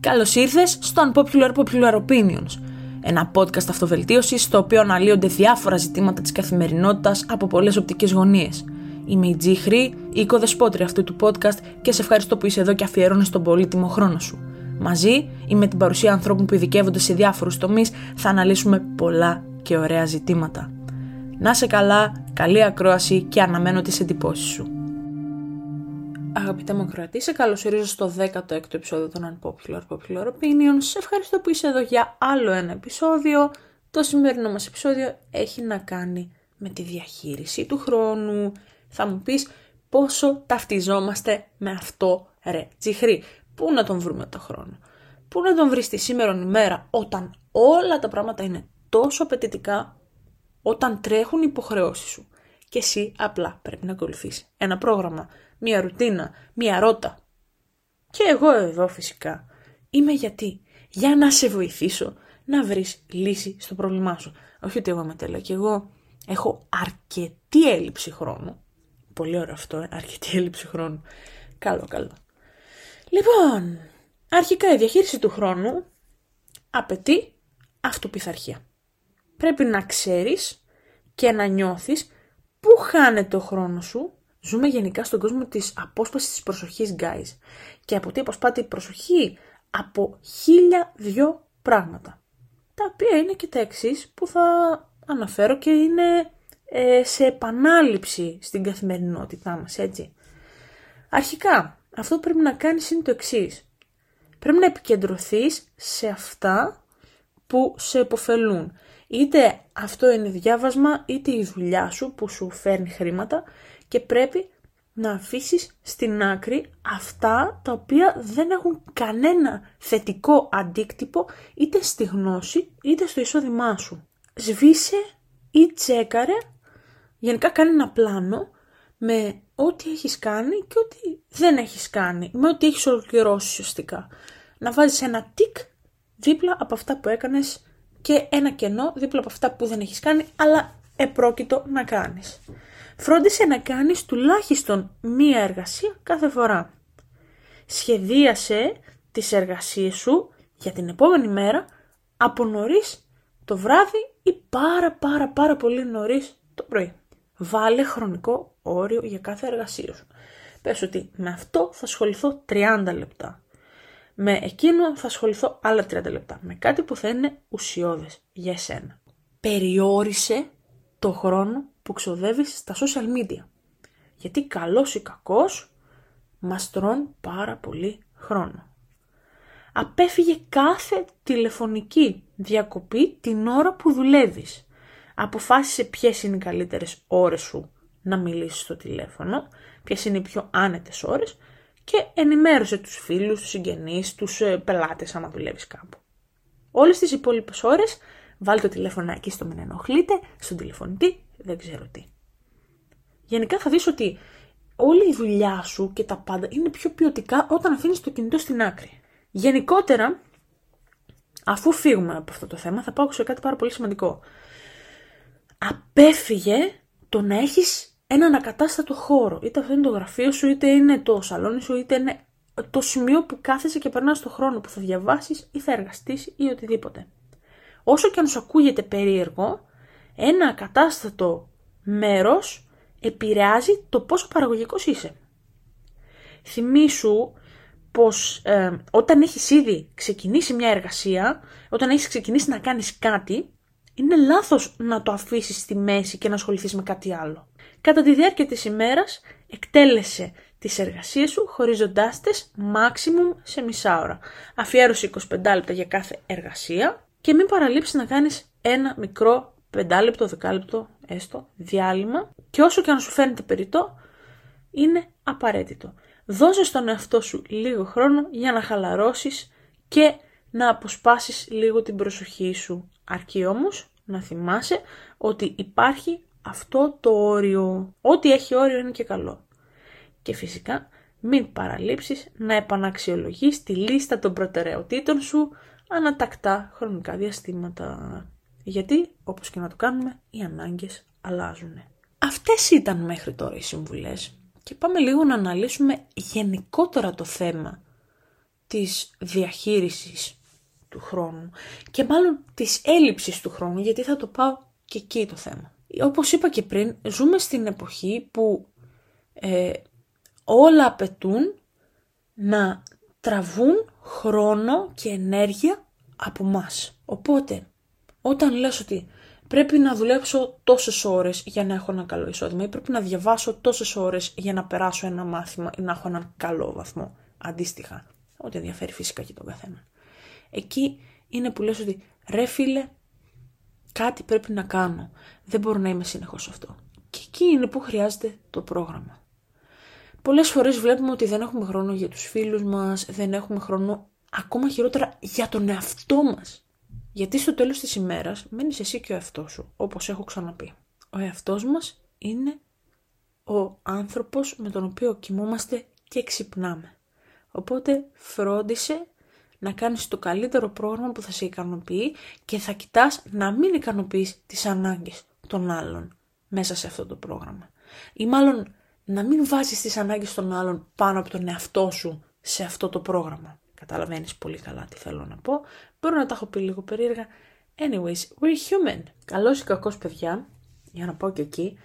Καλώς ήρθες στο Unpopular Popular Opinions, ένα podcast αυτοβελτίωσης στο οποίο αναλύονται διάφορα ζητήματα της καθημερινότητας από πολλές οπτικές γωνίες. Είμαι η Τζι Χρή, η οικοδεσπότρια αυτού του podcast και σε ευχαριστώ που είσαι εδώ και αφιερώνεις τον πολύτιμο χρόνο σου. Μαζί ή με την παρουσία ανθρώπων που ειδικεύονται σε διάφορους τομείς θα αναλύσουμε πολλά και ωραία ζητήματα. Να σε καλά, καλή ακρόαση και αναμένω τις εντυπώσεις σου. Αγαπητέ μου Κροατή, σε καλωσορίζω στο 16ο επεισόδιο των Unpopular Popular Opinions. Σε ευχαριστώ που είσαι εδώ για άλλο ένα επεισόδιο. Το σημερινό μας επεισόδιο έχει να κάνει με τη διαχείριση του χρόνου. Θα μου πεις πόσο ταυτιζόμαστε με αυτό ρε τσιχρή. Πού να τον βρούμε το χρόνο; Πού να τον βρεις τη σήμερα ημέρα όταν όλα τα πράγματα είναι τόσο απαιτητικά όταν τρέχουν οι υποχρεώσεις σου. Και εσύ απλά πρέπει να ακολουθήσει ένα πρόγραμμα μία ρουτίνα, μία ρότα. Και εγώ εδώ φυσικά είμαι γιατί. Για να σε βοηθήσω να βρεις λύση στο πρόβλημά σου. Όχι ότι εγώ είμαι τέλεια και εγώ έχω αρκετή έλλειψη χρόνου. Πολύ ωραίο αυτό, ε; αρκετή έλλειψη χρόνου. Καλό, καλό. Λοιπόν, αρχικά η διαχείριση του χρόνου απαιτεί αυτοπιθαρχία. Πρέπει να ξέρεις και να νιώθεις πού χάνεται ο χρόνος σου Ζούμε γενικά στον κόσμο της απόσπασης της προσοχής, guys. Και από τι αποσπάται η προσοχή; Από χίλια δυο πράγματα. Τα οποία είναι και τα εξής που θα αναφέρω και είναι ε, σε επανάληψη στην καθημερινότητά μας, έτσι. Αρχικά, αυτό που πρέπει να κάνεις είναι το εξής. Πρέπει να επικεντρωθείς σε αυτά που σε επωφελούν. Είτε αυτό είναι διάβασμα, είτε η δουλειά σου που σου φέρνει χρήματα και πρέπει να αφήσεις στην άκρη αυτά τα οποία δεν έχουν κανένα θετικό αντίκτυπο είτε στη γνώση είτε στο εισόδημά σου. Σβήσε ή τσέκαρε, γενικά κάνει ένα πλάνο με ό,τι έχεις κάνει και ό,τι δεν έχεις κάνει, με ό,τι έχεις ολοκληρώσει σωστικά. Να βάζεις ένα τικ δίπλα από αυτά που έκανες και ένα κενό δίπλα από αυτά που δεν έχεις κάνει, αλλά επρόκειτο να κάνεις φρόντισε να κάνεις τουλάχιστον μία εργασία κάθε φορά. Σχεδίασε τις εργασίες σου για την επόμενη μέρα από νωρίς το βράδυ ή πάρα πάρα πάρα πολύ νωρίς το πρωί. Βάλε χρονικό όριο για κάθε εργασία σου. Πες ότι με αυτό θα ασχοληθώ 30 λεπτά. Με εκείνο θα ασχοληθώ άλλα 30 λεπτά. Με κάτι που θα είναι ουσιώδες για εσένα. Περιόρισε το χρόνο που ξοδεύεις στα social media. Γιατί καλός ή κακός μας τρώνε πάρα πολύ χρόνο. Απέφυγε κάθε τηλεφωνική διακοπή την ώρα που δουλεύεις. Αποφάσισε ποιες είναι οι καλύτερες ώρες σου να μιλήσεις στο τηλέφωνο, ποιες είναι οι πιο άνετες ώρες και ενημέρωσε τους φίλους, τους συγγενείς, τους ε, πελάτες άμα δουλεύεις κάπου. Όλες τις υπόλοιπες ώρες βάλτε το τηλέφωνο εκεί στο μην ενοχλείτε, στον τηλεφωνητή δεν ξέρω τι. Γενικά θα δεις ότι όλη η δουλειά σου και τα πάντα είναι πιο ποιοτικά όταν αφήνεις το κινητό στην άκρη. Γενικότερα, αφού φύγουμε από αυτό το θέμα, θα πάω σε κάτι πάρα πολύ σημαντικό. Απέφυγε το να έχεις έναν ακατάστατο χώρο. Είτε αυτό είναι το γραφείο σου, είτε είναι το σαλόνι σου, είτε είναι το σημείο που κάθεσαι και περνάς το χρόνο που θα διαβάσεις ή θα εργαστείς ή οτιδήποτε. Όσο και αν σου ακούγεται περίεργο, ένα ακατάστατο μέρος επηρεάζει το πόσο παραγωγικός είσαι. Θυμήσου πως ε, όταν έχεις ήδη ξεκινήσει μια εργασία, όταν έχεις ξεκινήσει να κάνεις κάτι, είναι λάθος να το αφήσεις στη μέση και να ασχοληθείς με κάτι άλλο. Κατά τη διάρκεια της ημέρας, εκτέλεσε τις εργασίες σου χωρίζοντάς τες maximum σε μισά ώρα. Αφιέρωσε 25 λεπτά για κάθε εργασία και μην παραλείψεις να κάνεις ένα μικρό πεντάλεπτο, δεκάλεπτο, έστω, διάλειμμα και όσο και αν σου φαίνεται περιττό, είναι απαραίτητο. Δώσε στον εαυτό σου λίγο χρόνο για να χαλαρώσεις και να αποσπάσεις λίγο την προσοχή σου. Αρκεί όμως να θυμάσαι ότι υπάρχει αυτό το όριο. Ό,τι έχει όριο είναι και καλό. Και φυσικά μην παραλείψεις να επαναξιολογείς τη λίστα των προτεραιοτήτων σου ανατακτά χρονικά διαστήματα. Γιατί, όπως και να το κάνουμε, οι ανάγκες αλλάζουν. Αυτές ήταν μέχρι τώρα οι συμβουλές και πάμε λίγο να αναλύσουμε γενικότερα το θέμα της διαχείρισης του χρόνου και μάλλον της έλλειψης του χρόνου γιατί θα το πάω και εκεί το θέμα. Όπως είπα και πριν, ζούμε στην εποχή που ε, όλα απαιτούν να τραβούν χρόνο και ενέργεια από μας. Οπότε, όταν λες ότι πρέπει να δουλέψω τόσες ώρες για να έχω ένα καλό εισόδημα ή πρέπει να διαβάσω τόσες ώρες για να περάσω ένα μάθημα ή να έχω έναν καλό βαθμό, αντίστοιχα, ό,τι ενδιαφέρει φυσικά και τον καθένα. Εκεί είναι που λες ότι ρε φίλε, κάτι πρέπει να κάνω. Δεν μπορώ να είμαι συνεχώς αυτό. Και εκεί είναι που χρειάζεται το πρόγραμμα. Πολλές φορές βλέπουμε ότι δεν έχουμε χρόνο για τους φίλους μας, δεν έχουμε χρόνο ακόμα χειρότερα για τον εαυτό μας. Γιατί στο τέλος της ημέρας μένεις εσύ και ο εαυτός σου, όπως έχω ξαναπεί. Ο εαυτός μας είναι ο άνθρωπος με τον οποίο κοιμόμαστε και ξυπνάμε. Οπότε φρόντισε να κάνεις το καλύτερο πρόγραμμα που θα σε ικανοποιεί και θα κοιτάς να μην ικανοποιείς τις ανάγκες των άλλων μέσα σε αυτό το πρόγραμμα. Ή μάλλον να μην βάζεις τις ανάγκες των άλλων πάνω από τον εαυτό σου σε αυτό το πρόγραμμα. Καταλαβαίνεις πολύ καλά τι θέλω να πω. Μπορώ να τα έχω πει λίγο περίεργα. Anyways, we're human. Καλός ή κακός παιδιά, για να πω και εκεί,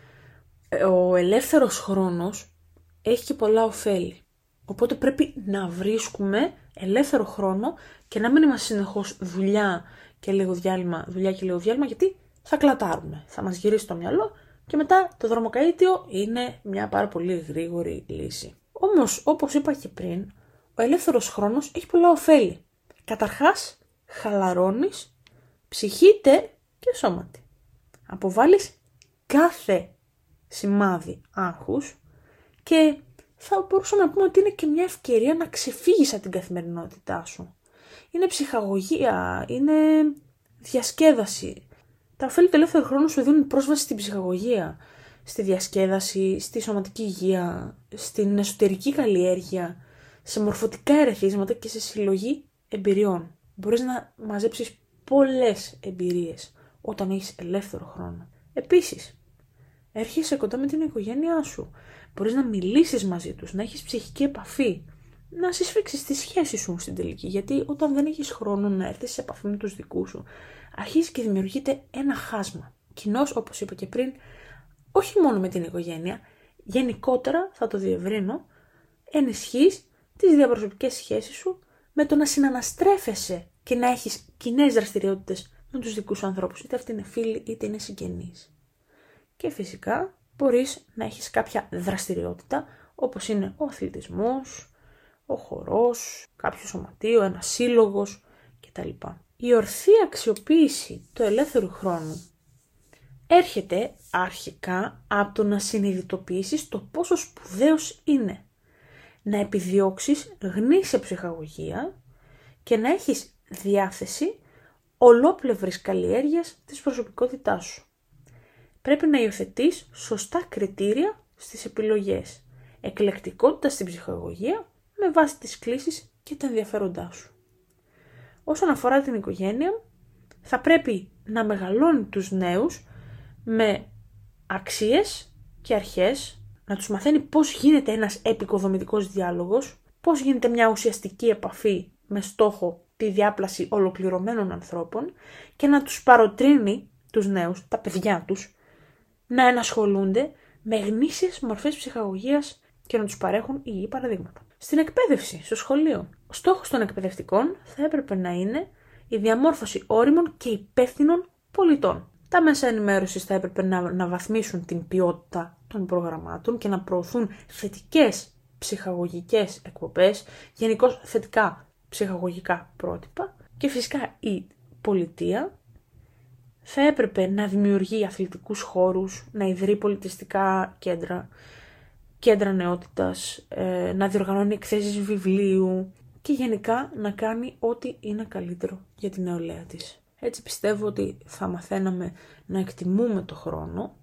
ο ελεύθερος χρόνος έχει και πολλά ωφέλη. Οπότε πρέπει να βρίσκουμε ελεύθερο χρόνο και να μην είμαστε συνεχώς δουλειά και λίγο διάλειμμα, δουλειά και λίγο διάλειμμα, γιατί θα κλατάρουμε. Θα μας γυρίσει το μυαλό και μετά το δρομοκαίτιο είναι μια πάρα πολύ γρήγορη λύση. Όμως, όπως είπα και πριν, ο ελεύθερος χρόνος έχει πολλά ωφέλη. Καταρχάς, χαλαρώνεις ψυχήτε και σώματι. Αποβάλεις κάθε σημάδι άγχους και θα μπορούσαμε να πούμε ότι είναι και μια ευκαιρία να ξεφύγεις από την καθημερινότητά σου. Είναι ψυχαγωγία, είναι διασκέδαση. Τα ωφέλη του ελεύθερου χρόνου σου δίνουν πρόσβαση στην ψυχαγωγία, στη διασκέδαση, στη σωματική υγεία, στην εσωτερική καλλιέργεια, σε μορφωτικά ερεθίσματα και σε συλλογή εμπειριών. Μπορείς να μαζέψεις πολλές εμπειρίες όταν έχεις ελεύθερο χρόνο. Επίσης, έρχεσαι κοντά με την οικογένειά σου. Μπορείς να μιλήσεις μαζί τους, να έχεις ψυχική επαφή, να συσφίξεις τη σχέση σου στην τελική. Γιατί όταν δεν έχεις χρόνο να έρθεις σε επαφή με τους δικούς σου, αρχίζει και δημιουργείται ένα χάσμα. Κοινώς, όπως είπα και πριν, όχι μόνο με την οικογένεια, γενικότερα θα το διευρύνω, ενισχύεις τις διαπροσωπικές σχέσεις σου με το να συναναστρέφεσαι και να έχεις κοινές δραστηριότητες με τους δικούς σου ανθρώπους, είτε αυτοί είναι φίλοι είτε είναι συγγενείς. Και φυσικά μπορείς να έχεις κάποια δραστηριότητα όπως είναι ο αθλητισμός, ο χορός, κάποιο σωματείο, ένα σύλλογος κτλ. Η ορθή αξιοποίηση του ελεύθερου χρόνου έρχεται αρχικά από το να συνειδητοποιήσεις το πόσο σπουδαίος είναι να επιδιώξεις γνήσια ψυχαγωγία και να έχεις διάθεση ολόπλευρης καλλιέργειας της προσωπικότητάς σου. Πρέπει να υιοθετείς σωστά κριτήρια στις επιλογές, εκλεκτικότητα στην ψυχαγωγία με βάση τις κλήσεις και τα ενδιαφέροντά σου. Όσον αφορά την οικογένεια, θα πρέπει να μεγαλώνει τους νέους με αξίες και αρχές, να τους μαθαίνει πώς γίνεται ένας επικοδομητικός διάλογος, πώς γίνεται μια ουσιαστική επαφή με στόχο τη διάπλαση ολοκληρωμένων ανθρώπων και να τους παροτρύνει τους νέους, τα παιδιά τους, να ενασχολούνται με γνήσιες μορφές ψυχαγωγίας και να τους παρέχουν υγιή παραδείγματα. Στην εκπαίδευση, στο σχολείο, ο στόχος των εκπαιδευτικών θα έπρεπε να είναι η διαμόρφωση όριμων και υπεύθυνων πολιτών. Τα μέσα ενημέρωσης θα έπρεπε να, να βαθμίσουν την ποιότητα των προγραμμάτων και να προωθούν θετικές ψυχαγωγικές εκπομπές, γενικώς θετικά ψυχαγωγικά πρότυπα και φυσικά η πολιτεία θα έπρεπε να δημιουργεί αθλητικούς χώρους, να ιδρύει πολιτιστικά κέντρα, κέντρα νεότητας, ε, να διοργανώνει εκθέσεις βιβλίου και γενικά να κάνει ό,τι είναι καλύτερο για την νεολαία της. Έτσι πιστεύω ότι θα μαθαίναμε να εκτιμούμε το χρόνο,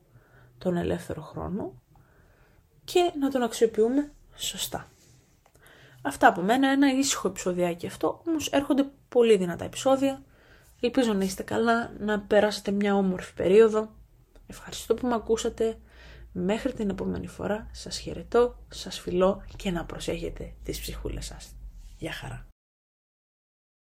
τον ελεύθερο χρόνο και να τον αξιοποιούμε σωστά. Αυτά από μένα, ένα ήσυχο επεισοδιάκι αυτό, όμως έρχονται πολύ δυνατά επεισόδια. Ελπίζω να είστε καλά, να περάσετε μια όμορφη περίοδο. Ευχαριστώ που με ακούσατε. Μέχρι την επόμενη φορά σας χαιρετώ, σας φιλώ και να προσέχετε τις ψυχούλες σας. Γεια χαρά.